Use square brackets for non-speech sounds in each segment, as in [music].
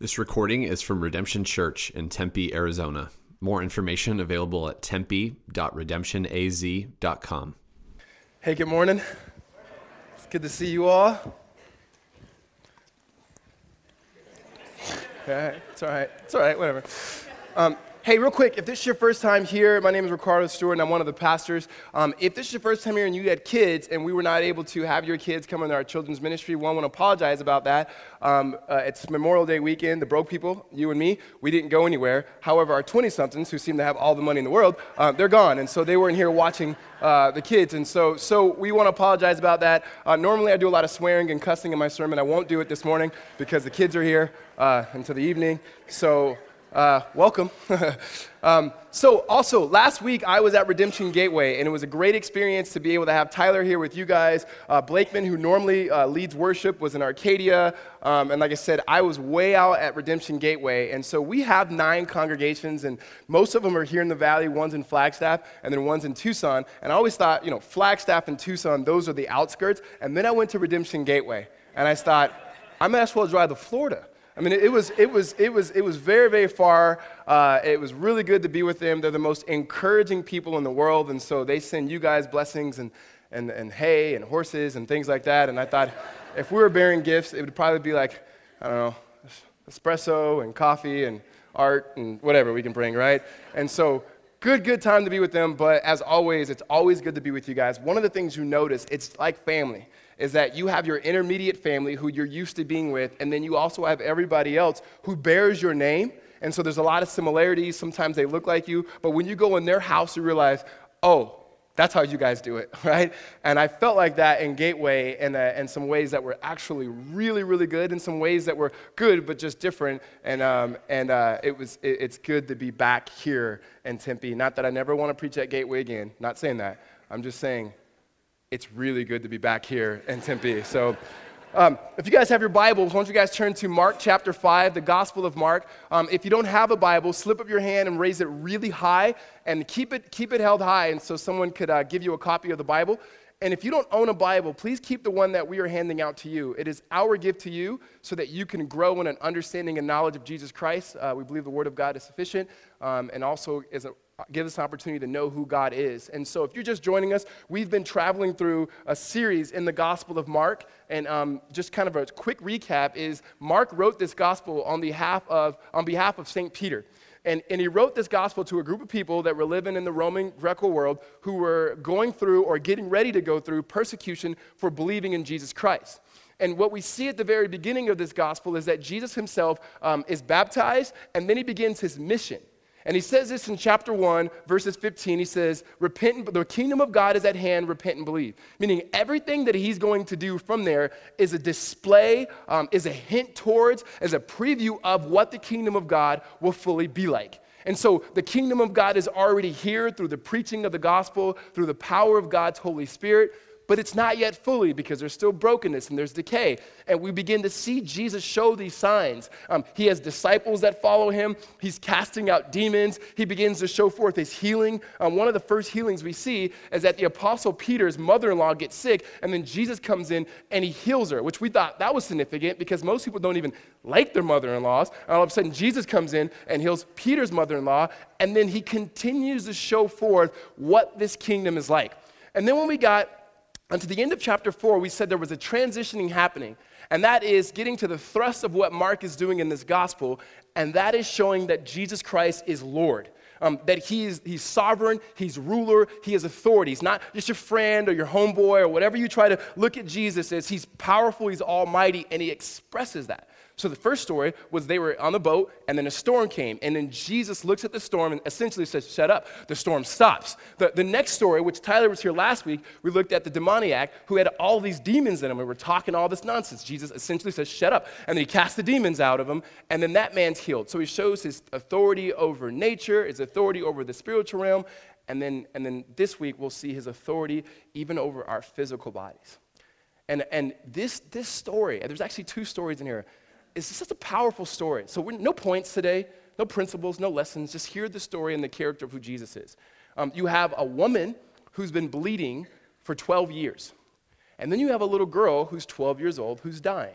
This recording is from Redemption Church in Tempe, Arizona. More information available at tempe.redemptionaz.com. Hey, good morning. It's good to see you all. Okay, it's all right. It's all right, whatever. Um, Hey, real quick, if this is your first time here, my name is Riccardo Stewart and I'm one of the pastors. Um, if this is your first time here and you had kids and we were not able to have your kids come into our children's ministry, one, want to apologize about that. Um, uh, it's Memorial Day weekend, the broke people, you and me, we didn't go anywhere. However, our 20 somethings who seem to have all the money in the world, uh, they're gone. And so they weren't here watching uh, the kids. And so, so we want to apologize about that. Uh, normally, I do a lot of swearing and cussing in my sermon. I won't do it this morning because the kids are here uh, until the evening. So, uh, welcome. [laughs] um, so, also, last week I was at Redemption Gateway, and it was a great experience to be able to have Tyler here with you guys. Uh, Blakeman, who normally uh, leads worship, was in Arcadia. Um, and like I said, I was way out at Redemption Gateway. And so we have nine congregations, and most of them are here in the valley. One's in Flagstaff, and then one's in Tucson. And I always thought, you know, Flagstaff and Tucson, those are the outskirts. And then I went to Redemption Gateway, and I thought, I might as well drive to Florida. I mean, it was, it was, it was, it was very, very far. Uh, it was really good to be with them. They're the most encouraging people in the world, and so they send you guys blessings and, and, and hay and horses and things like that. And I thought, if we were bearing gifts, it would probably be like, I don't know, espresso and coffee and art and whatever we can bring, right? And so good, good time to be with them. But as always, it's always good to be with you guys. One of the things you notice, it's like family is that you have your intermediate family who you're used to being with, and then you also have everybody else who bears your name. And so there's a lot of similarities. Sometimes they look like you, but when you go in their house, you realize, oh, that's how you guys do it, [laughs] right? And I felt like that in Gateway in, uh, in some ways that were actually really, really good, in some ways that were good but just different. And, um, and uh, it was, it, it's good to be back here in Tempe. Not that I never want to preach at Gateway again, not saying that. I'm just saying it's really good to be back here in Tempe. So, um, if you guys have your Bibles, why don't you guys turn to Mark chapter 5, the Gospel of Mark. Um, if you don't have a Bible, slip up your hand and raise it really high and keep it, keep it held high and so someone could uh, give you a copy of the Bible. And if you don't own a Bible, please keep the one that we are handing out to you. It is our gift to you so that you can grow in an understanding and knowledge of Jesus Christ. Uh, we believe the Word of God is sufficient um, and also is a give us an opportunity to know who God is. And so, if you're just joining us, we've been traveling through a series in the Gospel of Mark. And um, just kind of a quick recap is Mark wrote this gospel on behalf of, on behalf of St. Peter. And, and, he wrote this gospel to a group of people that were living in the Roman Greco world who were going through or getting ready to go through persecution for believing in Jesus Christ. And what we see at the very beginning of this gospel is that Jesus himself um, is baptized and then he begins his mission. And he says this in chapter 1, verses 15. He says, Repent, the kingdom of God is at hand, repent and believe. Meaning everything that he's going to do from there is a display, um, is a hint towards, is a preview of what the kingdom of God will fully be like. And so the kingdom of God is already here through the preaching of the gospel, through the power of God's Holy Spirit but it's not yet fully because there's still brokenness and there's decay. And we begin to see Jesus show these signs. Um, he has disciples that follow him, he's casting out demons, he begins to show forth his healing. Um, one of the first healings we see is that the Apostle Peter's mother in law gets sick, and then Jesus comes in and he heals her, which we thought that was significant because most people don't even like their mother in laws. And all of a sudden, Jesus comes in and heals Peter's mother in law, and then he continues to show forth what this kingdom is like. And then when we got and to the end of chapter 4, we said there was a transitioning happening, and that is getting to the thrust of what Mark is doing in this gospel, and that is showing that Jesus Christ is Lord. Um, that he's, he's sovereign, he's ruler, he has authority. He's not just your friend or your homeboy or whatever you try to look at Jesus as. He's powerful, he's almighty, and he expresses that. So the first story was they were on the boat and then a storm came. And then Jesus looks at the storm and essentially says, Shut up. The storm stops. The, the next story, which Tyler was here last week, we looked at the demoniac who had all these demons in him and were talking all this nonsense. Jesus essentially says, Shut up. And then he casts the demons out of him. And then that man's healed. So he shows his authority over nature, his authority over the spiritual realm. And then, and then this week, we'll see his authority even over our physical bodies. And, and this, this story, there's actually two stories in here it's such a powerful story. So, no points today, no principles, no lessons. Just hear the story and the character of who Jesus is. Um, you have a woman who's been bleeding for 12 years. And then you have a little girl who's 12 years old who's dying.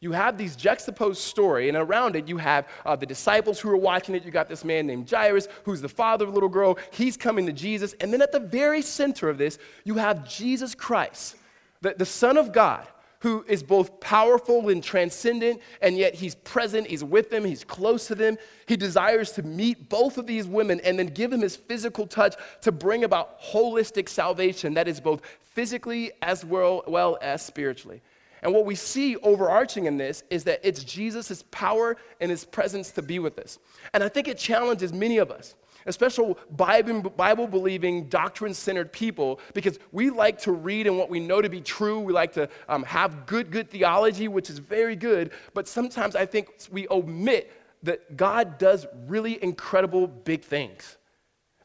You have these juxtaposed story, and around it you have uh, the disciples who are watching it. You got this man named Jairus, who's the father of the little girl. He's coming to Jesus. And then at the very center of this, you have Jesus Christ, the, the Son of God, who is both powerful and transcendent, and yet he's present, he's with them, he's close to them. He desires to meet both of these women and then give them his physical touch to bring about holistic salvation that is both physically as well, well as spiritually. And what we see overarching in this is that it's Jesus' power and his presence to be with us. And I think it challenges many of us especially Bible believing, doctrine centered people, because we like to read in what we know to be true. We like to um, have good, good theology, which is very good. But sometimes I think we omit that God does really incredible big things.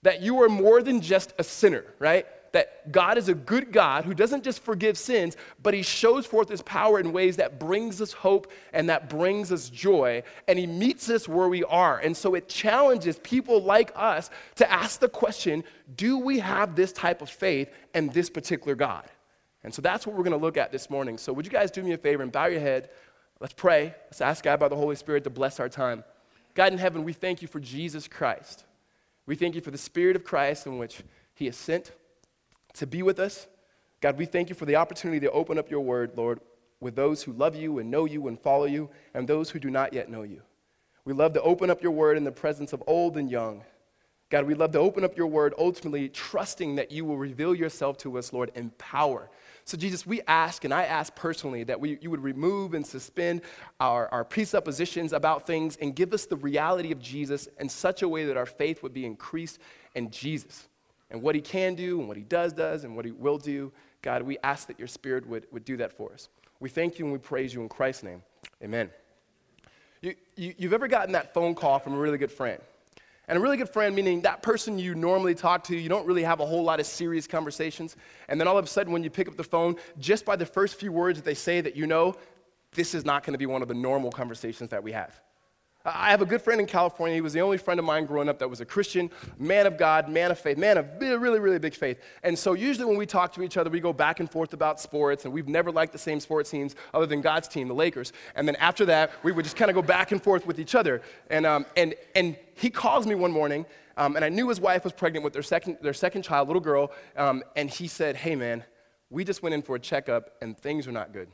That you are more than just a sinner, right? That God is a good God who doesn't just forgive sins, but he shows forth his power in ways that brings us hope and that brings us joy, and he meets us where we are. And so it challenges people like us to ask the question do we have this type of faith and this particular God? And so that's what we're going to look at this morning. So, would you guys do me a favor and bow your head? Let's pray. Let's ask God by the Holy Spirit to bless our time. God in heaven, we thank you for Jesus Christ. We thank you for the Spirit of Christ in which he is sent to be with us. God, we thank you for the opportunity to open up your word, Lord, with those who love you and know you and follow you, and those who do not yet know you. We love to open up your word in the presence of old and young. God, we love to open up your word ultimately trusting that you will reveal yourself to us, Lord, in power. So, Jesus, we ask, and I ask personally, that we, you would remove and suspend our, our presuppositions about things and give us the reality of Jesus in such a way that our faith would be increased in Jesus and what he can do and what he does does and what he will do. God, we ask that your spirit would, would do that for us. We thank you and we praise you in Christ's name. Amen. You, you, you've ever gotten that phone call from a really good friend? And a really good friend, meaning that person you normally talk to, you don't really have a whole lot of serious conversations. And then all of a sudden, when you pick up the phone, just by the first few words that they say that you know, this is not going to be one of the normal conversations that we have. I have a good friend in California. He was the only friend of mine growing up that was a Christian, man of God, man of faith, man of really, really big faith. And so usually when we talk to each other, we go back and forth about sports, and we've never liked the same sports teams other than God's team, the Lakers. And then after that, we would just kind of go back and forth with each other. And, um, and, and he calls me one morning, um, and I knew his wife was pregnant with their second, their second child, little girl, um, and he said, Hey, man, we just went in for a checkup, and things are not good.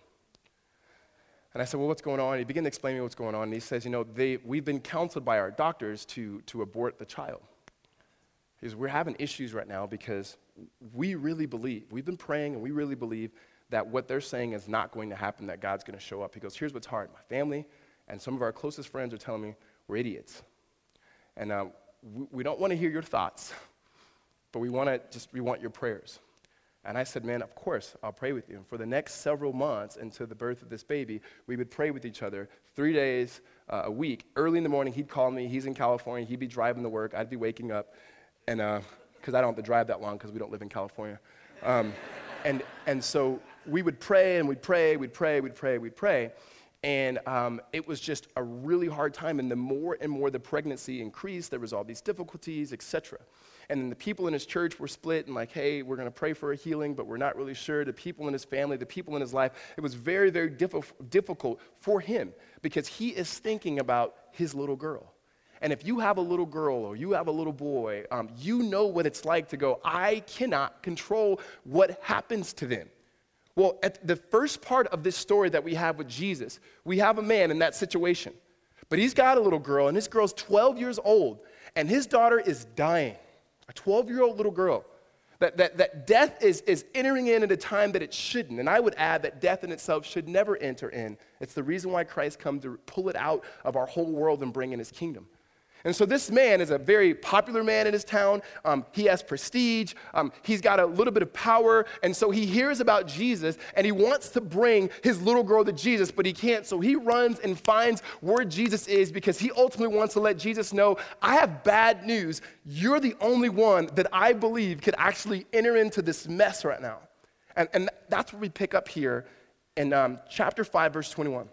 And I said, Well, what's going on? And he began to explain to me what's going on. And he says, You know, they, we've been counseled by our doctors to, to abort the child. He says, We're having issues right now because we really believe, we've been praying and we really believe that what they're saying is not going to happen, that God's going to show up. He goes, Here's what's hard. My family and some of our closest friends are telling me we're idiots. And uh, we, we don't want to hear your thoughts, but we want to just, we want your prayers. And I said, Man, of course, I'll pray with you. And for the next several months until the birth of this baby, we would pray with each other three days uh, a week. Early in the morning, he'd call me. He's in California. He'd be driving to work. I'd be waking up. And because uh, I don't have to drive that long because we don't live in California. Um, and, and so we would pray and we'd pray, we'd pray, we'd pray, we'd pray. And um, it was just a really hard time. And the more and more the pregnancy increased, there was all these difficulties, etc. And then the people in his church were split and like, hey, we're going to pray for a healing, but we're not really sure. The people in his family, the people in his life, it was very, very diff- difficult for him because he is thinking about his little girl. And if you have a little girl or you have a little boy, um, you know what it's like to go, I cannot control what happens to them. Well, at the first part of this story that we have with Jesus, we have a man in that situation. But he's got a little girl, and this girl's 12 years old, and his daughter is dying 12 year old little girl. That, that, that death is, is entering in at a time that it shouldn't. And I would add that death in itself should never enter in. It's the reason why Christ comes to pull it out of our whole world and bring in his kingdom. And so this man is a very popular man in his town. Um, he has prestige. Um, he's got a little bit of power. And so he hears about Jesus and he wants to bring his little girl to Jesus, but he can't. So he runs and finds where Jesus is because he ultimately wants to let Jesus know I have bad news. You're the only one that I believe could actually enter into this mess right now. And, and that's what we pick up here in um, chapter 5, verse 21.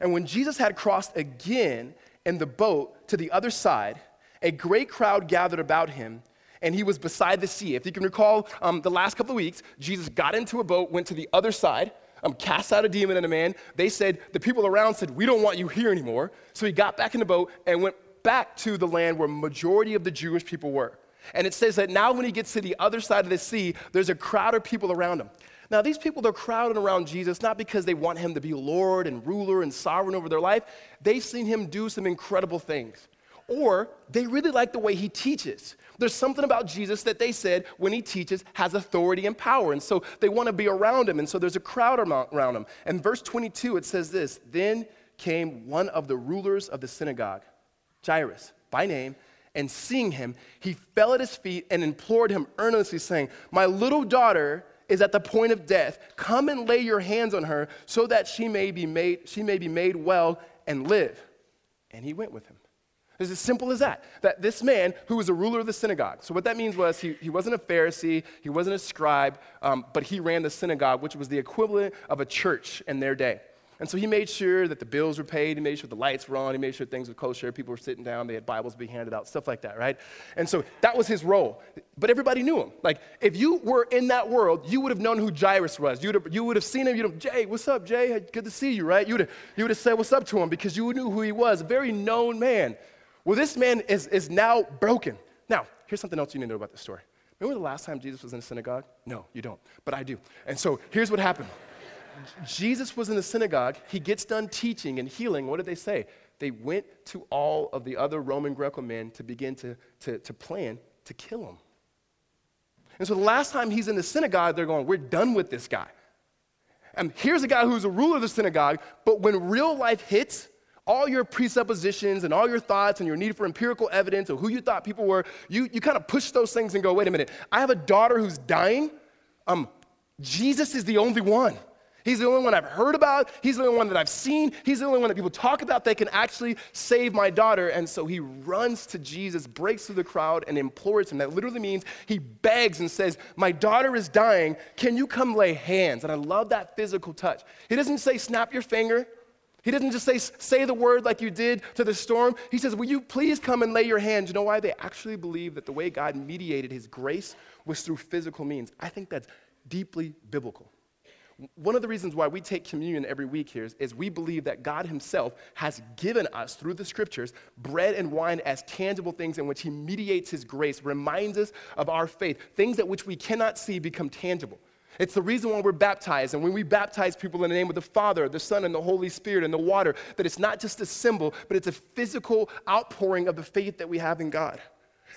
And when Jesus had crossed again in the boat to the other side, a great crowd gathered about him, and he was beside the sea. If you can recall um, the last couple of weeks, Jesus got into a boat, went to the other side. um, cast out a demon in a man. They said, the people around said, We don't want you here anymore. So he got back in the boat and went back to the land where majority of the Jewish people were. And it says that now when he gets to the other side of the sea, there's a crowd of people around him. Now, these people, they're crowding around Jesus not because they want him to be Lord and ruler and sovereign over their life. They've seen him do some incredible things. Or they really like the way he teaches. There's something about Jesus that they said when he teaches has authority and power. And so they want to be around him. And so there's a crowd around him. And verse 22, it says this Then came one of the rulers of the synagogue, Jairus by name, and seeing him, he fell at his feet and implored him earnestly, saying, My little daughter is at the point of death. Come and lay your hands on her so that she may be made, she may be made well and live. And he went with him. It's as simple as that. That this man, who was a ruler of the synagogue, so what that means was he, he wasn't a Pharisee, he wasn't a scribe, um, but he ran the synagogue, which was the equivalent of a church in their day. And so he made sure that the bills were paid, he made sure the lights were on, he made sure things were kosher, people were sitting down, they had Bibles being handed out, stuff like that, right? And so that was his role. But everybody knew him. Like, if you were in that world, you would have known who Jairus was. You would have, you would have seen him, you'd have, Jay, what's up, Jay? Good to see you, right? You would have, you would have said what's up to him because you knew who he was, a very known man. Well, this man is, is now broken. Now, here's something else you need to know about this story. Remember the last time Jesus was in a synagogue? No, you don't, but I do. And so here's what happened. Jesus was in the synagogue. He gets done teaching and healing. What did they say? They went to all of the other Roman Greco men to begin to, to, to plan to kill him. And so the last time he's in the synagogue, they're going, We're done with this guy. And here's a guy who's a ruler of the synagogue, but when real life hits, all your presuppositions and all your thoughts and your need for empirical evidence of who you thought people were, you, you kind of push those things and go, wait a minute, I have a daughter who's dying. Um, Jesus is the only one. He's the only one I've heard about. He's the only one that I've seen. He's the only one that people talk about that can actually save my daughter. And so he runs to Jesus, breaks through the crowd, and implores him. That literally means he begs and says, My daughter is dying. Can you come lay hands? And I love that physical touch. He doesn't say, Snap your finger. He doesn't just say, say the word like you did to the storm. He says, Will you please come and lay your hands? You know why? They actually believe that the way God mediated his grace was through physical means. I think that's deeply biblical. One of the reasons why we take communion every week here is, is, we believe that God Himself has given us, through the scriptures, bread and wine as tangible things in which He mediates His grace, reminds us of our faith. Things that which we cannot see become tangible. It's the reason why we're baptized. And when we baptize people in the name of the Father, the Son, and the Holy Spirit and the water, that it's not just a symbol, but it's a physical outpouring of the faith that we have in God.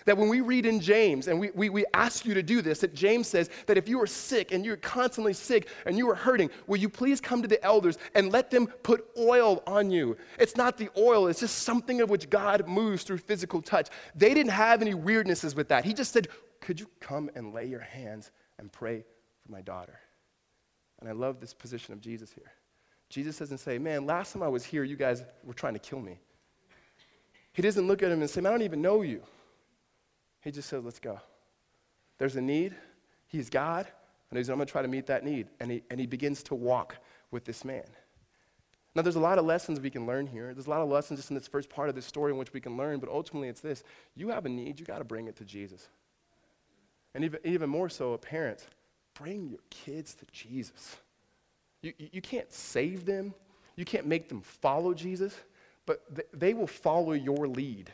That when we read in James, and we, we, we ask you to do this, that James says that if you are sick and you're constantly sick and you are hurting, will you please come to the elders and let them put oil on you? It's not the oil, it's just something of which God moves through physical touch. They didn't have any weirdnesses with that. He just said, Could you come and lay your hands and pray for my daughter? And I love this position of Jesus here. Jesus doesn't say, Man, last time I was here, you guys were trying to kill me. He doesn't look at him and say, I don't even know you. He just says, let's go. There's a need. He's God. And he's, I'm going to try to meet that need. And he, and he begins to walk with this man. Now, there's a lot of lessons we can learn here. There's a lot of lessons just in this first part of this story in which we can learn, but ultimately it's this you have a need, you got to bring it to Jesus. And even, even more so, a parent, bring your kids to Jesus. You, you, you can't save them, you can't make them follow Jesus, but th- they will follow your lead.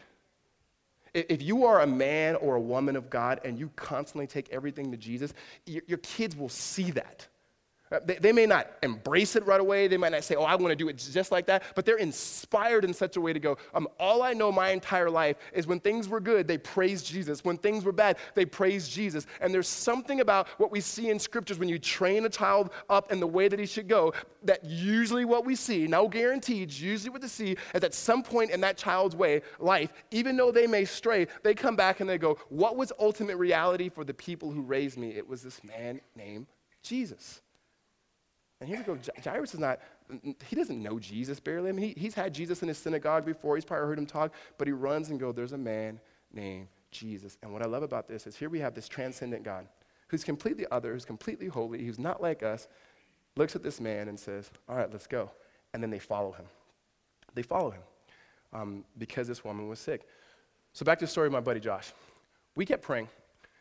If you are a man or a woman of God and you constantly take everything to Jesus, your, kids will see that. Uh, they, they, may not embrace it right away. They might not say, Oh, I want to do it just like that. But they're inspired in such a way to go, um, All I know my entire life is when things were good, they praised Jesus. When things were bad, they praised Jesus. And there's something about what we see in scriptures when you train a child up in the way that he should go, that usually what we see, no guarantees, usually what we see is at some point in that child's way, life, even though they may stray, they come back and they go, What was ultimate reality for the people who raised me? It was this man named Jesus. And here we go. Jairus is not, he doesn't know Jesus barely. I mean, he, he's had Jesus in his synagogue before. He's probably heard him talk, but he runs and goes, There's a man named Jesus. And what I love about this is here we have this transcendent God who's completely other, who's completely holy, who's not like us, looks at this man and says, All right, let's go. And then they follow him. They follow him um, because this woman was sick. So back to the story of my buddy Josh. We kept praying,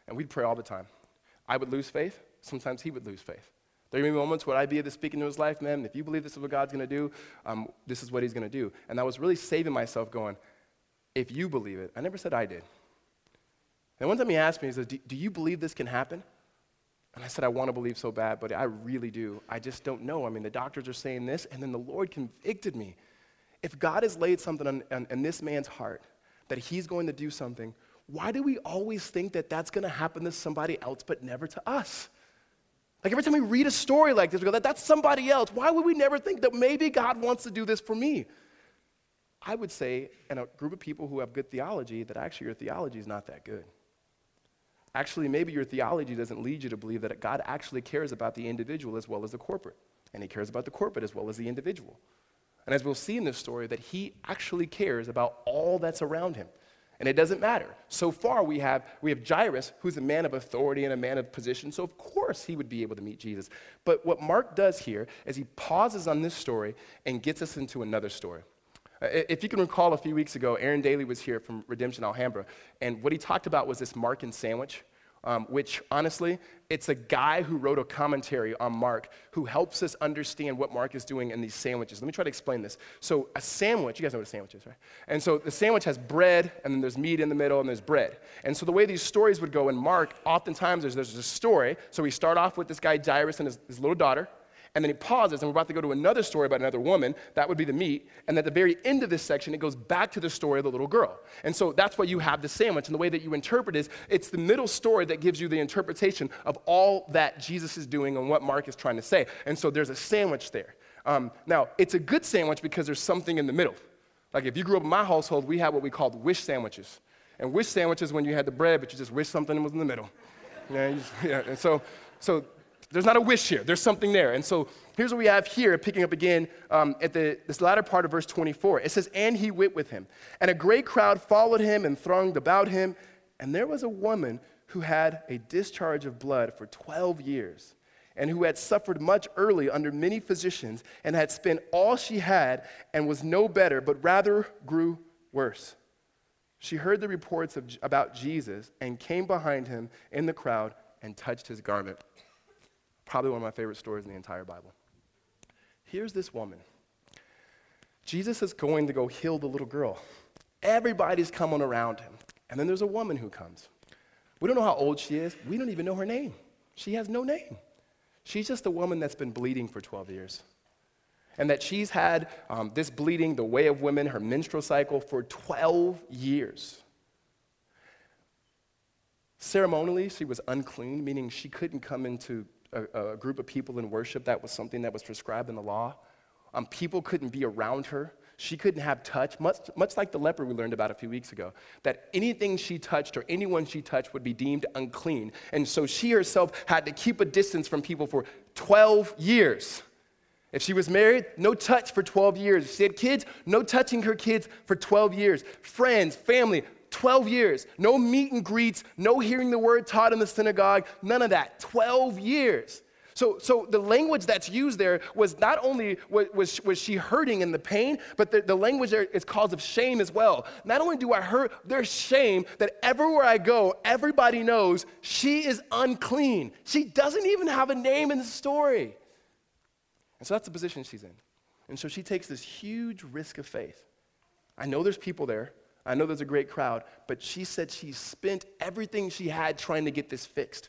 and we'd pray all the time. I would lose faith. Sometimes he would lose faith. There are going to be moments where I'd be able to speak into his life, man. If you believe this is what God's going to do, um, this is what he's going to do. And I was really saving myself going, if you believe it. I never said I did. And one time he asked me, he says, Do you believe this can happen? And I said, I want to believe so bad, but I really do. I just don't know. I mean, the doctors are saying this, and then the Lord convicted me. If God has laid something on, on, in this man's heart that he's going to do something, why do we always think that that's going to happen to somebody else but never to us? Like every time we read a story like this, we go, that, that's somebody else. Why would we never think that maybe God wants to do this for me? I would say, in a group of people who have good theology, that actually your theology is not that good. Actually, maybe your theology doesn't lead you to believe that God actually cares about the individual as well as the corporate, and He cares about the corporate as well as the individual. And as we'll see in this story, that He actually cares about all that's around Him. And it doesn't matter. So far, we have, we have Jairus, who's a man of authority and a man of position, so of course he would be able to meet Jesus. But what Mark does here is he pauses on this story and gets us into another story. Uh, if you can recall a few weeks ago, Aaron Daly was here from Redemption Alhambra, and what he talked about was this Markan sandwich um, which honestly, it's a guy who wrote a commentary on Mark who helps us understand what Mark is doing in these sandwiches. Let me try to explain this. So, a sandwich, you guys know what a sandwich is, right? And so the sandwich has bread, and then there's meat in the middle, and there's bread. And so the way these stories would go in Mark, oftentimes there's, there's a story. So we start off with this guy, Jairus, and his, his little daughter and then he pauses, and we're about to go to another story about another woman. That would be the meat. And at the very end of this section, it goes back to the story of the little girl. And so that's why you have the sandwich. And the way that you interpret is it's the middle story that gives you the interpretation of all that Jesus is doing and what Mark is trying to say. And so there's a sandwich there. Um, now, it's a good sandwich because there's something in the middle. Like if you grew up in my household, we had what we called wish sandwiches. And wish sandwiches when you had the bread, but you just wish something was in the middle. Yeah, just, yeah. And so, so there's not a wish here, there's something there. And so here's what we have here, picking up again um, at the, this latter part of verse 24. It says, And he went with him, and a great crowd followed him and thronged about him. And there was a woman who had a discharge of blood for 12 years, and who had suffered much early under many physicians, and had spent all she had, and was no better, but rather grew worse. She heard the reports of, about Jesus and came behind him in the crowd and touched his garment. Probably one of my favorite stories in the entire Bible. Here's this woman. Jesus is going to go heal the little girl. Everybody's coming around him. And then there's a woman who comes. We don't know how old she is. We don't even know her name. She has no name. She's just a woman that's been bleeding for 12 years. And that she's had um, this bleeding, the way of women, her menstrual cycle, for 12 years. Ceremonially, she was unclean, meaning she couldn't come into a, a group of people in worship, that was something that was prescribed in the law. Um, people couldn't be around her. She couldn't have touch, much, much like the leper we learned about a few weeks ago, that anything she touched or anyone she touched would be deemed unclean. And so she herself had to keep a distance from people for 12 years. If she was married, no touch for 12 years. If she had kids, no touching her kids for 12 years. Friends, family, 12 years. No meet and greets, no hearing the word taught in the synagogue, none of that. 12 years. So, so the language that's used there was not only was, was she hurting in the pain, but the, the language there is cause of shame as well. Not only do I hurt, there's shame that everywhere I go, everybody knows she is unclean. She doesn't even have a name in the story. And so that's the position she's in. And so she takes this huge risk of faith. I know there's people there. I know there's a great crowd, but she said she spent everything she had trying to get this fixed.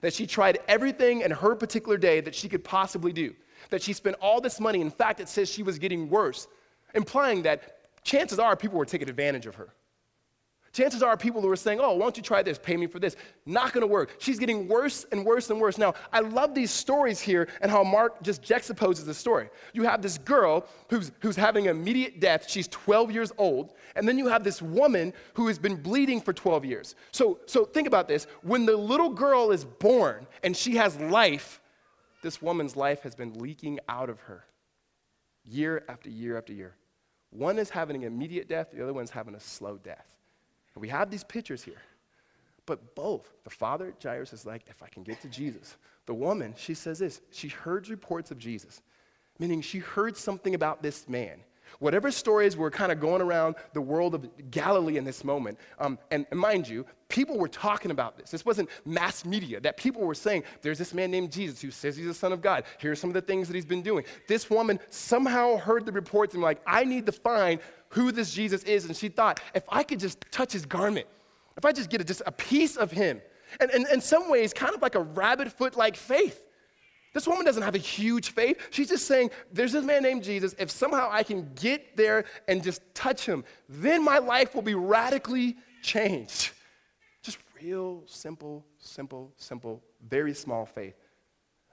That she tried everything in her particular day that she could possibly do. That she spent all this money. In fact, it says she was getting worse, implying that chances are people were taking advantage of her. Chances are people who are saying, Oh, why don't you try this? Pay me for this. Not gonna work. She's getting worse and worse and worse. Now, I love these stories here and how Mark just juxtaposes the story. You have this girl who's, who's having immediate death. She's 12 years old. And then you have this woman who has been bleeding for 12 years. So, so think about this. When the little girl is born and she has life, this woman's life has been leaking out of her year after year after year. One is having an immediate death, the other one's having a slow death. And we have these pictures here. But both, the father, Jairus, is like, if I can get to Jesus. The woman, she says this she heard reports of Jesus, meaning she heard something about this man. Whatever stories were kind of going around the world of Galilee in this moment, um, and, mind you, people were talking about this. This wasn't mass media, that people were saying, there's this man named Jesus who says he's the Son of God. Here are some of the things that he's been doing. This woman somehow heard the reports and, like, I need to find who this Jesus is. And she thought, if I could just touch his garment, if I just get a, just a piece of him, and in some ways, kind of like a rabbit foot like faith. This woman doesn't have a huge faith. She's just saying, There's this man named Jesus. If somehow I can get there and just touch him, then my life will be radically changed. Just real simple, simple, simple, very small faith.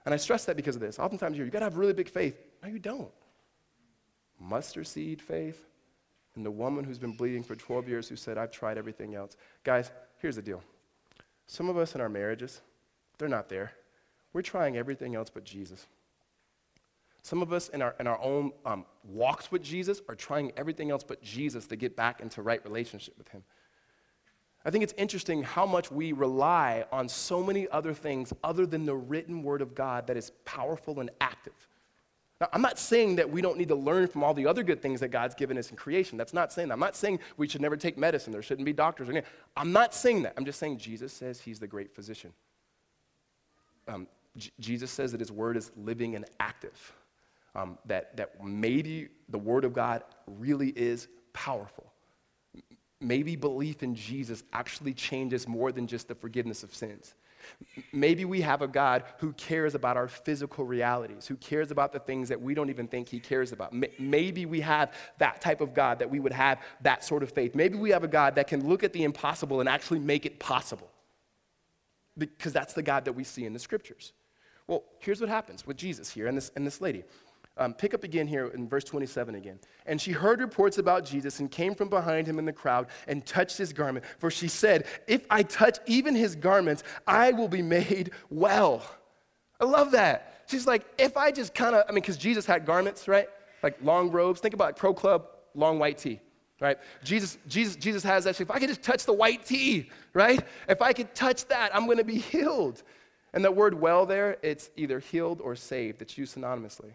And I stress that because of this. Oftentimes you you gotta have really big faith. No, you don't. Mustard seed faith. And the woman who's been bleeding for 12 years who said, I've tried everything else. Guys, here's the deal. Some of us in our marriages, they're not there. We're trying everything else but Jesus. Some of us in our, in our own um, walks with Jesus are trying everything else but Jesus to get back into right relationship with Him. I think it's interesting how much we rely on so many other things other than the written Word of God that is powerful and active. Now, I'm not saying that we don't need to learn from all the other good things that God's given us in creation. That's not saying that. I'm not saying we should never take medicine. There shouldn't be doctors. Or. I'm not saying that. I'm just saying Jesus says He's the great physician. Um, J- Jesus says that his word is living and active, um, that, that maybe the word of God really is powerful. Maybe belief in Jesus actually changes more than just the forgiveness of sins. Maybe we have a God who cares about our physical realities, who cares about the things that we don't even think he cares about. Maybe we have that type of God, that we would have that sort of faith. Maybe we have a God that can look at the impossible and actually make it possible. Because that's the God that we see in the scriptures. Well, here's what happens with Jesus here and this, and this lady. Um, pick up again here in verse 27 again. And she heard reports about Jesus and came from behind him in the crowd and touched his garment. For she said, If I touch even his garments, I will be made well. I love that. She's like, If I just kind of, I mean, because Jesus had garments, right? Like long robes. Think about Pro Club, long white tee right? Jesus, Jesus, Jesus has that. If I could just touch the white tee, right? If I could touch that, I'm going to be healed. And that word well there, it's either healed or saved. It's used synonymously,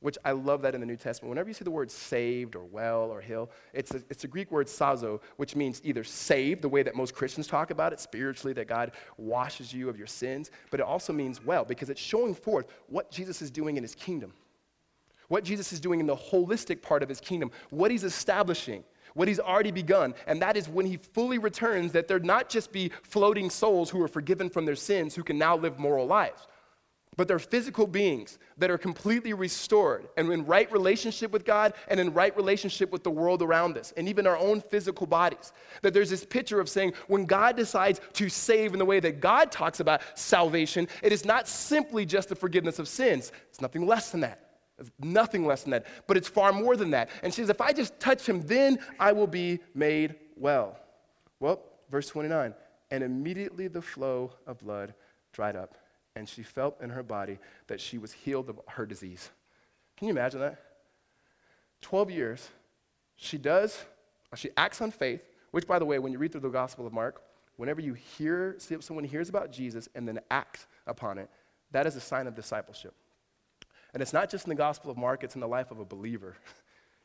which I love that in the New Testament. Whenever you see the word saved or well or hill, it's a, it's a Greek word sozo, which means either saved, the way that most Christians talk about it spiritually, that God washes you of your sins, but it also means well because it's showing forth what Jesus is doing in his kingdom, what Jesus is doing in the holistic part of his kingdom, what he's establishing what he's already begun. And that is when he fully returns, that there not just be floating souls who are forgiven from their sins who can now live moral lives, but they're physical beings that are completely restored and in right relationship with God and in right relationship with the world around us and even our own physical bodies. That there's this picture of saying when God decides to save in the way that God talks about salvation, it is not simply just the forgiveness of sins, it's nothing less than that. It's nothing less than that, but it's far more than that. And she says, If I just touch him, then I will be made well. Well, verse 29 and immediately the flow of blood dried up, and she felt in her body that she was healed of her disease. Can you imagine that? 12 years, she does, she acts on faith, which, by the way, when you read through the Gospel of Mark, whenever you hear, someone hears about Jesus and then acts upon it, that is a sign of discipleship. And it's not just in the Gospel of Mark, it's in the life of a believer. [laughs]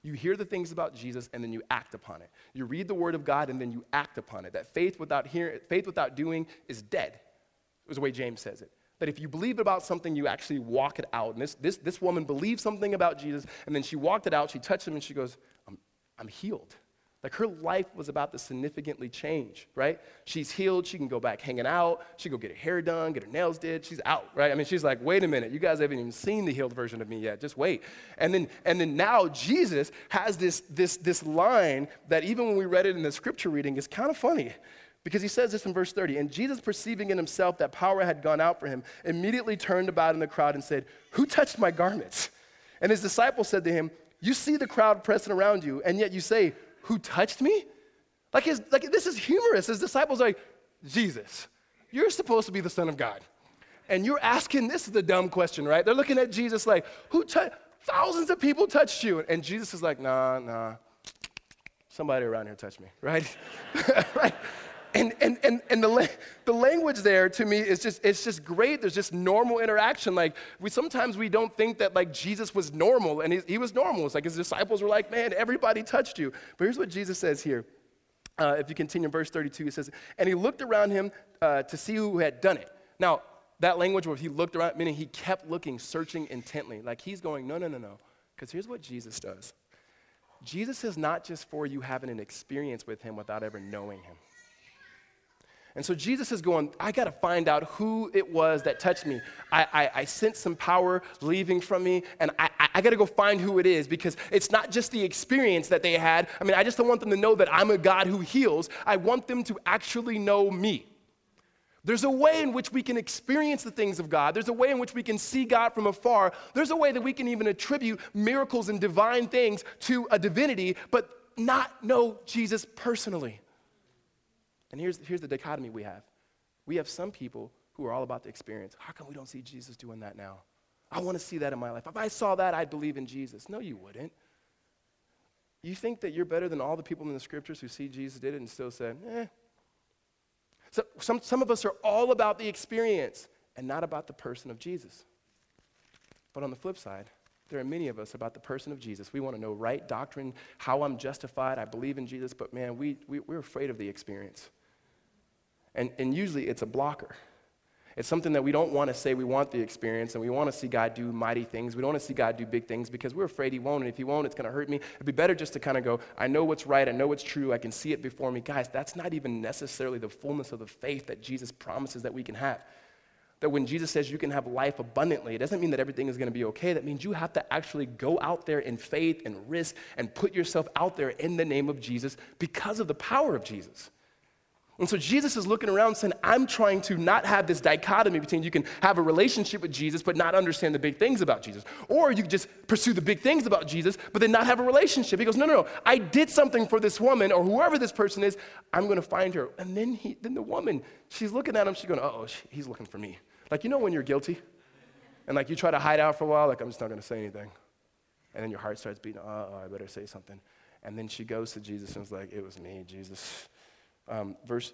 You hear the things about Jesus and then you act upon it. You read the Word of God and then you act upon it. That faith without hearing, faith without doing is dead. It was the way James says it. That if you believe about something, you actually walk it out. And this, this, this woman believed something about Jesus, and then she walked it out, she touched him, and she goes, I'm, I'm healed. Like her life was about to significantly change, right? She's healed. She can go back hanging out. She can go get her hair done, get her nails did. She's out, right? I mean, she's like, wait a minute, you guys haven't even seen the healed version of me yet. Just wait. And then, and then now Jesus has this, this, this line that even when we read it in the scripture reading is kind of funny. Because he says this in verse 30, and Jesus, perceiving in himself that power had gone out for him, immediately turned about in the crowd and said, Who touched my garments? And his disciples said to him, You see the crowd pressing around you, and yet you say, who touched me? Like, his, like this is humorous. His disciples are like, Jesus, you're supposed to be the Son of God. And you're asking, this is the dumb question, right? They're looking at Jesus like, who touched, thousands of people touched you. And Jesus is like, nah, nah, somebody around here touched me, [laughs] right? [laughs] right? And, and, and, and the, [laughs] the language there to me is just, it's just great. There's just normal interaction. Like we, sometimes we don't think that like Jesus was normal and he, he was normal. It's like his disciples were like, man, everybody touched you. But here's what Jesus says here. Uh, if you continue in verse 32, he says, and he looked around him uh, to see who had done it. Now, that language where he looked around, meaning he kept looking, searching intently. Like he's going, no, no, no, no. Because here's what Jesus does Jesus is not just for you having an experience with him without ever knowing him. And so Jesus is going, I got to find out who it was that touched me. I, I, I sense some power leaving from me, and I, I, I got to go find who it is because it's not just the experience that they had. I mean, I just don't want them to know that I'm a God who heals. I want them to actually know me. There's a way in which we can experience the things of God. There's a way in which we can see God from afar. There's a way that we can even attribute miracles and divine things to a divinity, but not know Jesus personally. And here's, here's the dichotomy we have we have some people who are all about the experience. How come we don't see Jesus doing that now? I want to see that in my life. If I saw that, I'd believe in Jesus. No, you wouldn't. You think that you're better than all the people in the scriptures who see Jesus did it and still said, eh. So some, some of us are all about the experience and not about the person of Jesus. But on the flip side, there are many of us about the person of Jesus. We want to know right doctrine, how I'm justified. I believe in Jesus, but man, we, we, we're afraid of the experience. And, and usually it's a blocker. It's something that we don't want to say we want the experience and we want to see God do mighty things. We don't want to see God do big things because we're afraid He won't. And if He won't, it's going to hurt me. It'd be better just to kind of go, I know what's right. I know what's true. I can see it before me. Guys, that's not even necessarily the fullness of the faith that Jesus promises that we can have. That when Jesus says you can have life abundantly, it doesn't mean that everything is going to be okay. That means you have to actually go out there in faith and risk and put yourself out there in the name of Jesus because of the power of Jesus. And so Jesus is looking around saying, I'm trying to not have this dichotomy between you can have a relationship with Jesus but not understand the big things about Jesus. Or you just pursue the big things about Jesus but then not have a relationship. He goes, No, no, no. I did something for this woman or whoever this person is. I'm going to find her. And then, he, then the woman, she's looking at him. She's going, Oh, he's looking for me. Like, you know when you're guilty? And like you try to hide out for a while, like, I'm just not going to say anything. And then your heart starts beating, Oh, I better say something. And then she goes to Jesus and is like, It was me, Jesus um, verse,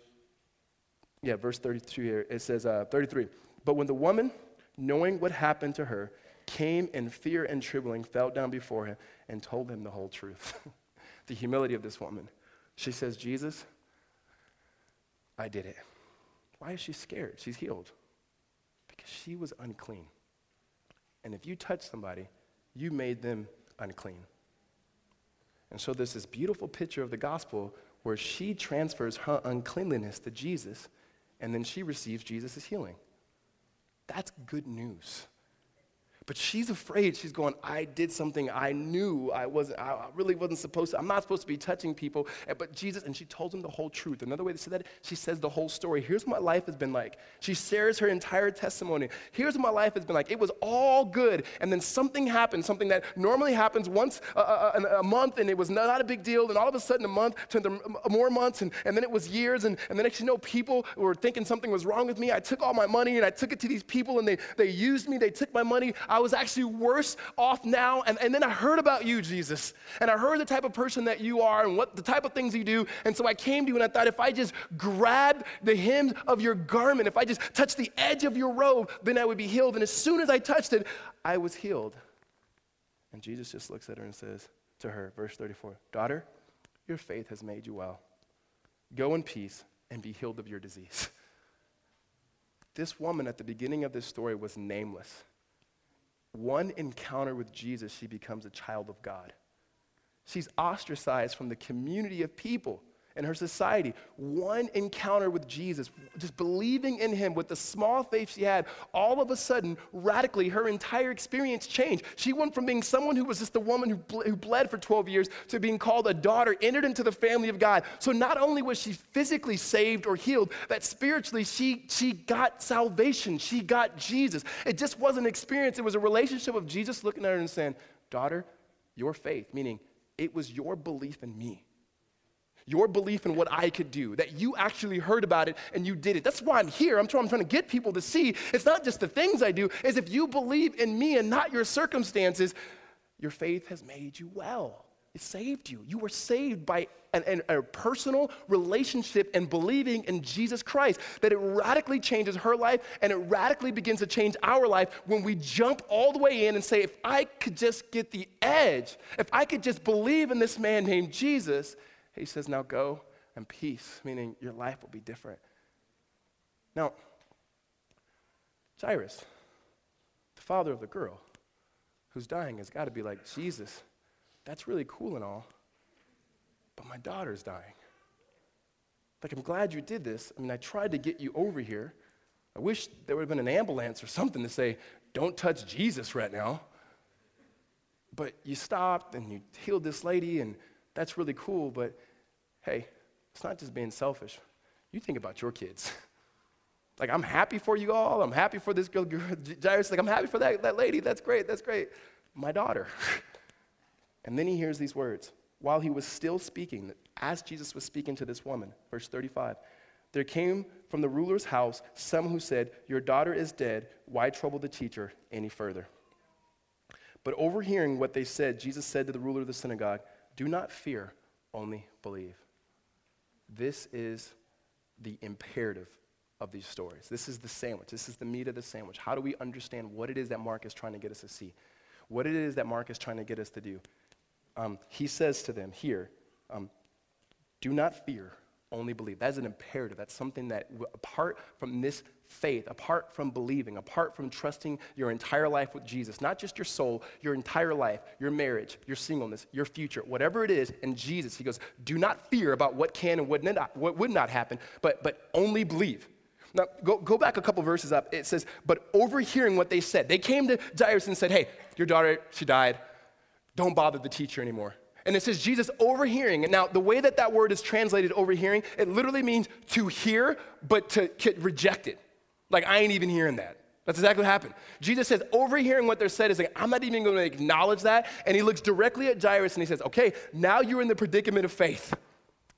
yeah, verse 32 here. It says, uh, 33. But when the woman, knowing what happened to her, came in fear and trembling, fell down before him, and told him the whole truth. [laughs] the humility of this woman. She says, Jesus, I did it. Why is she scared? She's healed. Because she was unclean. And if you touch somebody, you made them unclean. And so there's this beautiful picture of the gospel where she transfers her uncleanliness to Jesus and then she receives Jesus' healing. That's good news. But she's afraid. She's going, I did something I knew I wasn't, I really wasn't supposed to. I'm not supposed to be touching people. But Jesus, and she told him the whole truth. Another way to say that, she says the whole story. Here's what my life has been like. She shares her entire testimony. Here's what my life has been like. It was all good. And then something happened, something that normally happens once a, a, a month, and it was not a big deal. And all of a sudden, a month turned to more months, and, and then it was years. And, and the next you know, people were thinking something was wrong with me. I took all my money and I took it to these people, and they, they used me. They took my money. I I was actually worse off now. And, and then I heard about you, Jesus. And I heard the type of person that you are and what the type of things you do. And so I came to you and I thought if I just grabbed the hem of your garment, if I just touched the edge of your robe, then I would be healed. And as soon as I touched it, I was healed. And Jesus just looks at her and says to her, verse 34, Daughter, your faith has made you well. Go in peace and be healed of your disease. This woman at the beginning of this story was nameless one encounter with Jesus, she becomes a child of God. She's ostracized from the community of people in her society. One encounter with Jesus, just believing in him with the small faith she had, all of a sudden, radically, her entire experience changed. She went from being someone who was just a woman who, who bled for 12 years to being called a daughter, entered into the family of God. So not only was she physically saved or healed, that spiritually she, she got salvation. She got Jesus. It just wasn't an experience, it was a relationship of Jesus looking at her and saying, Daughter, your faith, meaning it was your belief in me your belief in what I could do, that you actually heard about it and you did it. That's why I'm here. I'm trying, I'm trying to get people to see it's not just the things I do, is if you believe in me and not your circumstances, your faith has made you well. It saved you. You were saved by an, an, a personal relationship and believing in Jesus Christ. That it radically changes her life and it radically begins to change our life when we jump all the way in and say, if I could just get the edge, if I could just believe in this man named Jesus, he says, now go and peace, meaning your life will be different. Now, Jairus, the father of the girl who's dying, has got to be like, Jesus, that's really cool and all, but my daughter's dying. Like, I'm glad you did this. I mean, I tried to get you over here. I wish there would have been an ambulance or something to say, don't touch Jesus right now. But you stopped and you healed this lady, and that's really cool, but hey, it's not just being selfish. You think about your kids. [laughs] like, I'm happy for you all. I'm happy for this girl, [laughs] Jairus. Like, I'm happy for that, that lady. That's great. That's great. My daughter. [laughs] And then he hears these words while he was still speaking, as Jesus was speaking to this woman. Verse 35 There came from the ruler's house some who said, Your daughter is dead. Why trouble the teacher any further? But overhearing what they said, Jesus said to the ruler of the synagogue, Do not fear, only believe. This is the imperative of these stories. This is the sandwich. This is the meat of the sandwich. How do we understand what it is that Mark is trying to get us to see? What it is that Mark is trying to get us to do? um, he says to them here, um, do not fear, only believe. That is an imperative. That's something that, apart from this faith, apart from believing, apart from trusting your entire life with Jesus, not just your soul, your entire life, your marriage, your singleness, your future, whatever it is in Jesus, he goes, do not fear about what can and what, not, what would not happen, but, but only believe. Now, go, go back a couple verses up. It says, but overhearing what they said, they came to Jairus and said, hey, your daughter, she died don't bother the teacher anymore. And it says Jesus overhearing. And now, the way that that word is translated overhearing, it literally means to hear, but to reject it. Like, I ain't even hearing that. That's exactly what happened. Jesus says, overhearing what they're said is like, I'm not even going to acknowledge that. And he looks directly at Jairus and he says, okay, now you're in the predicament of faith.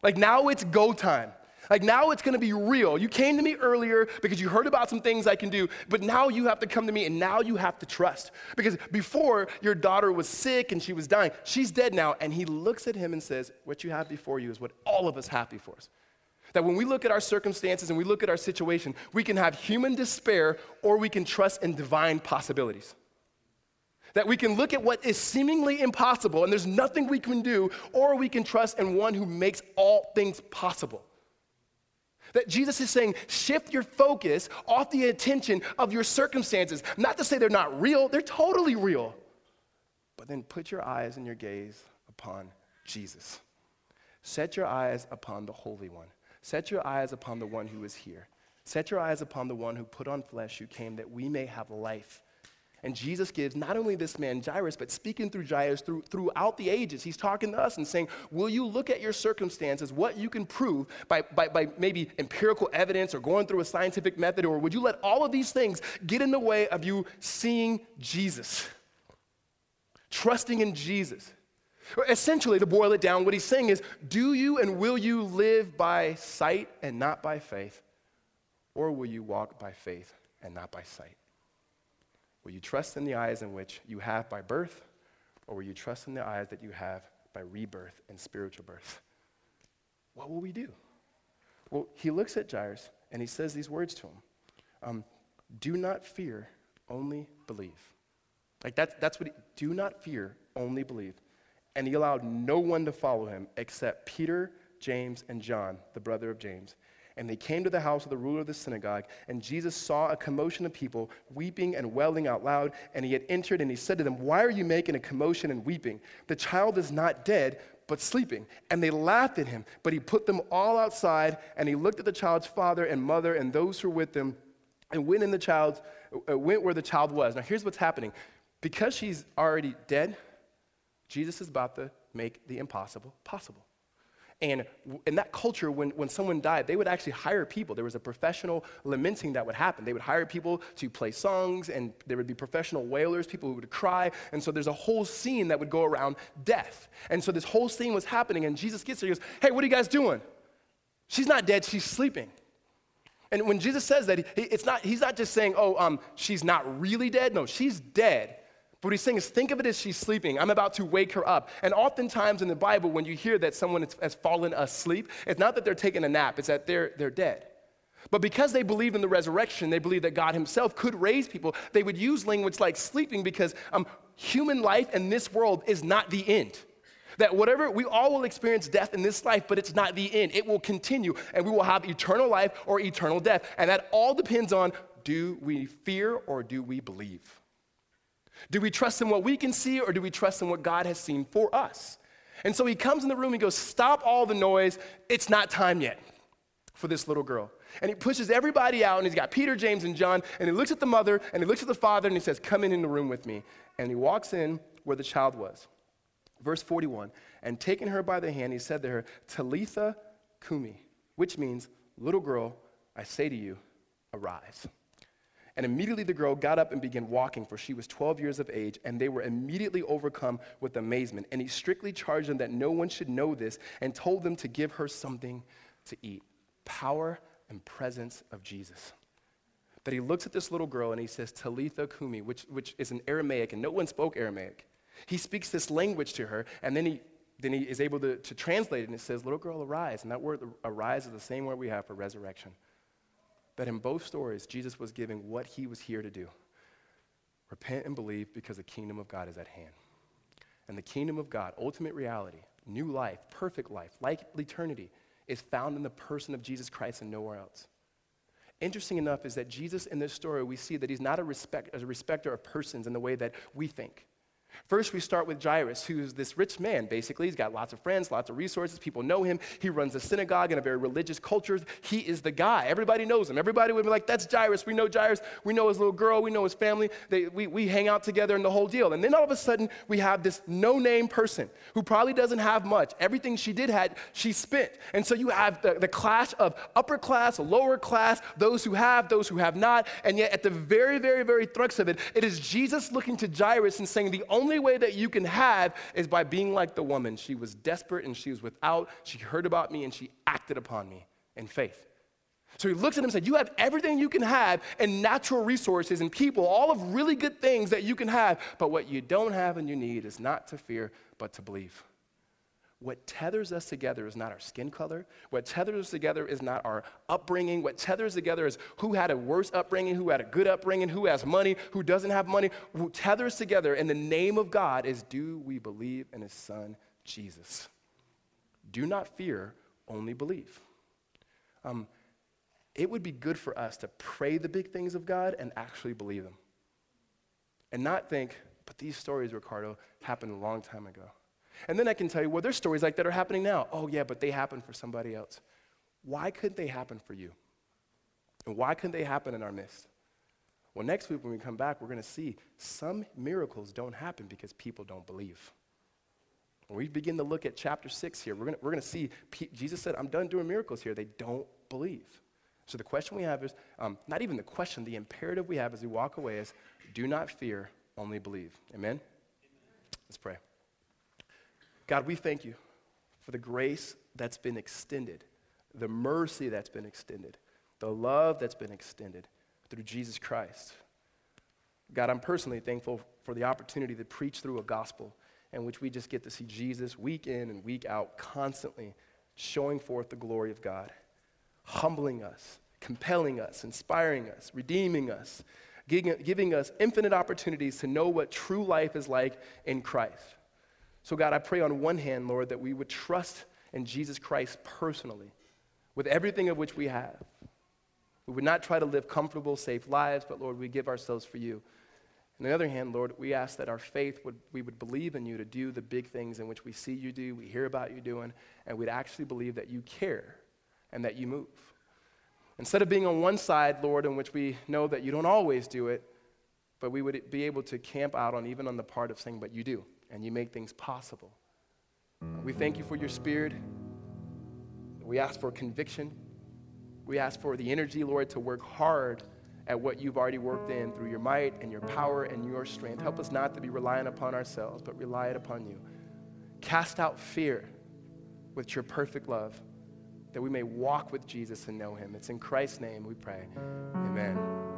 Like, now it's go time. Like now it's going to be real. You came to me earlier because you heard about some things I can do, but now you have to come to me and now you have to trust. Because before your daughter was sick and she was dying, she's dead now. And he looks at him and says, What you have before you is what all of us have before us. That when we look at our circumstances and we look at our situation, we can have human despair or we can trust in divine possibilities. That we can look at what is seemingly impossible and there's nothing we can do, or we can trust in one who makes all things possible. That Jesus is saying, shift your focus off the attention of your circumstances. Not to say they're not real, they're totally real. But then put your eyes and your gaze upon Jesus. Set your eyes upon the Holy One. Set your eyes upon the one who is here. Set your eyes upon the one who put on flesh, who came that we may have life and Jesus gives not only this man Jairus, but speaking through Jairus through, throughout the ages. He's talking to us and saying, Will you look at your circumstances, what you can prove by, by, by maybe empirical evidence or going through a scientific method, or would you let all of these things get in the way of you seeing Jesus? Trusting in Jesus. Essentially, to boil it down, what he's saying is do you and will you live by sight and not by faith? Or will you walk by faith and not by sight? Will you trust in the eyes in which you have by birth, or will you trust in the eyes that you have by rebirth and spiritual birth? What will we do? Well, he looks at Jairus and he says these words to him um, Do not fear, only believe. Like that's, that's what he, do not fear, only believe. And he allowed no one to follow him except Peter, James, and John, the brother of James. And they came to the house of the ruler of the synagogue, and Jesus saw a commotion of people weeping and wailing out loud. And he had entered, and he said to them, Why are you making a commotion and weeping? The child is not dead, but sleeping. And they laughed at him, but he put them all outside, and he looked at the child's father and mother and those who were with them, and went in the child, uh, went where the child was. Now here's what's happening. Because she's already dead, Jesus is about to make the impossible possible. And in that culture, when, when someone died, they would actually hire people. There was a professional lamenting that would happen. They would hire people to play songs, and there would be professional wailers, people who would cry. And so there's a whole scene that would go around death. And so this whole scene was happening, and Jesus gets there. He goes, Hey, what are you guys doing? She's not dead, she's sleeping. And when Jesus says that, it's not, he's not just saying, Oh, um, she's not really dead. No, she's dead, But what he's saying is, think of it as she's sleeping. I'm about to wake her up. And oftentimes in the Bible, when you hear that someone has fallen asleep, it's not that they're taking a nap, it's that they're, they're dead. But because they believe in the resurrection, they believe that God Himself could raise people, they would use language like sleeping because um, human life in this world is not the end. That whatever, we all will experience death in this life, but it's not the end. It will continue, and we will have eternal life or eternal death. And that all depends on do we fear or do we believe? Do we trust in what we can see or do we trust in what God has seen for us? And so he comes in the room and goes, Stop all the noise. It's not time yet for this little girl. And he pushes everybody out, and he's got Peter, James, and John, and he looks at the mother, and he looks at the father, and he says, Come in in the room with me. And he walks in where the child was. Verse 41 And taking her by the hand, he said to her, Talitha Kumi, which means, Little girl, I say to you, arise. And immediately the girl got up and began walking, for she was 12 years of age, and they were immediately overcome with amazement. And he strictly charged them that no one should know this, and told them to give her something to eat. Power and presence of Jesus. That he looks at this little girl and he says, Talitha Kumi, which, which is an Aramaic, and no one spoke Aramaic. He speaks this language to her, and then he, then he is able to, to translate it, and it says, Little girl, arise. And that word, arise, is the same word we have for resurrection. That in both stories, Jesus was giving what he was here to do repent and believe because the kingdom of God is at hand. And the kingdom of God, ultimate reality, new life, perfect life, like eternity, is found in the person of Jesus Christ and nowhere else. Interesting enough is that Jesus in this story, we see that he's not a, respect, a respecter of persons in the way that we think. First, we start with Jairus, who's this rich man, basically. He's got lots of friends, lots of resources. People know him. He runs a synagogue in a very religious culture. He is the guy. Everybody knows him. Everybody would be like, that's Jairus. We know Jairus. We know his little girl. We know his family. They, we, we hang out together and the whole deal. And then all of a sudden, we have this no name person who probably doesn't have much. Everything she did had, she spent. And so you have the, the clash of upper class, lower class, those who have, those who have not. And yet, at the very, very, very thrust of it, it is Jesus looking to Jairus and saying, the only way that you can have is by being like the woman. She was desperate and she was without. She heard about me and she acted upon me in faith. So he looks at him and said, You have everything you can have and natural resources and people, all of really good things that you can have. But what you don't have and you need is not to fear, but to believe. What tethers us together is not our skin color. What tethers us together is not our upbringing. What tethers together is who had a worse upbringing, who had a good upbringing, who has money, who doesn't have money. What tethers together in the name of God is do we believe in his son, Jesus? Do not fear, only believe. Um, it would be good for us to pray the big things of God and actually believe them. And not think, but these stories, Riccardo, happened a long time ago. And then I can tell you, well, there's stories like that are happening now. Oh, yeah, but they happened for somebody else. Why couldn't they happen for you? And why couldn't they happen in our midst? Well, next week when we come back, we're going to see some miracles don't happen because people don't believe. When we begin to look at chapter 6 here, we're going we're to see Jesus said, I'm done doing miracles here. They don't believe. So the question we have is um, not even the question, the imperative we have as we walk away is do not fear, only believe. Amen? Amen. Let's pray. God, we thank you for the grace that's been extended, the mercy that's been extended, the love that's been extended through Jesus Christ. God, I'm personally thankful for the opportunity to preach through a gospel in which we just get to see Jesus week in and week out, constantly showing forth the glory of God, humbling us, compelling us, inspiring us, redeeming us, giving, us infinite opportunities to know what true life is like in Christ. So, God, I pray on one hand, Lord, that we would trust in Jesus Christ personally with everything of which we have. We would not try to live comfortable, safe lives, but Lord, we give ourselves for you. On the other hand, Lord, we ask that our faith would, we would believe in you to do the big things in which we see you do, we hear about you doing, and we'd actually believe that you care and that you move. Instead of being on one side, Lord, in which we know that you don't always do it, but we would be able to camp out on even on the part of saying, but you do and you make things possible. We thank you for your spirit. We ask for conviction. We ask for the energy, Lord, to work hard at what you've already worked in through your might and your power and your strength. Help us not to be reliant upon ourselves, but rely upon you. Cast out fear with your perfect love, that we may walk with Jesus and know him. It's in Christ's name we pray. Amen.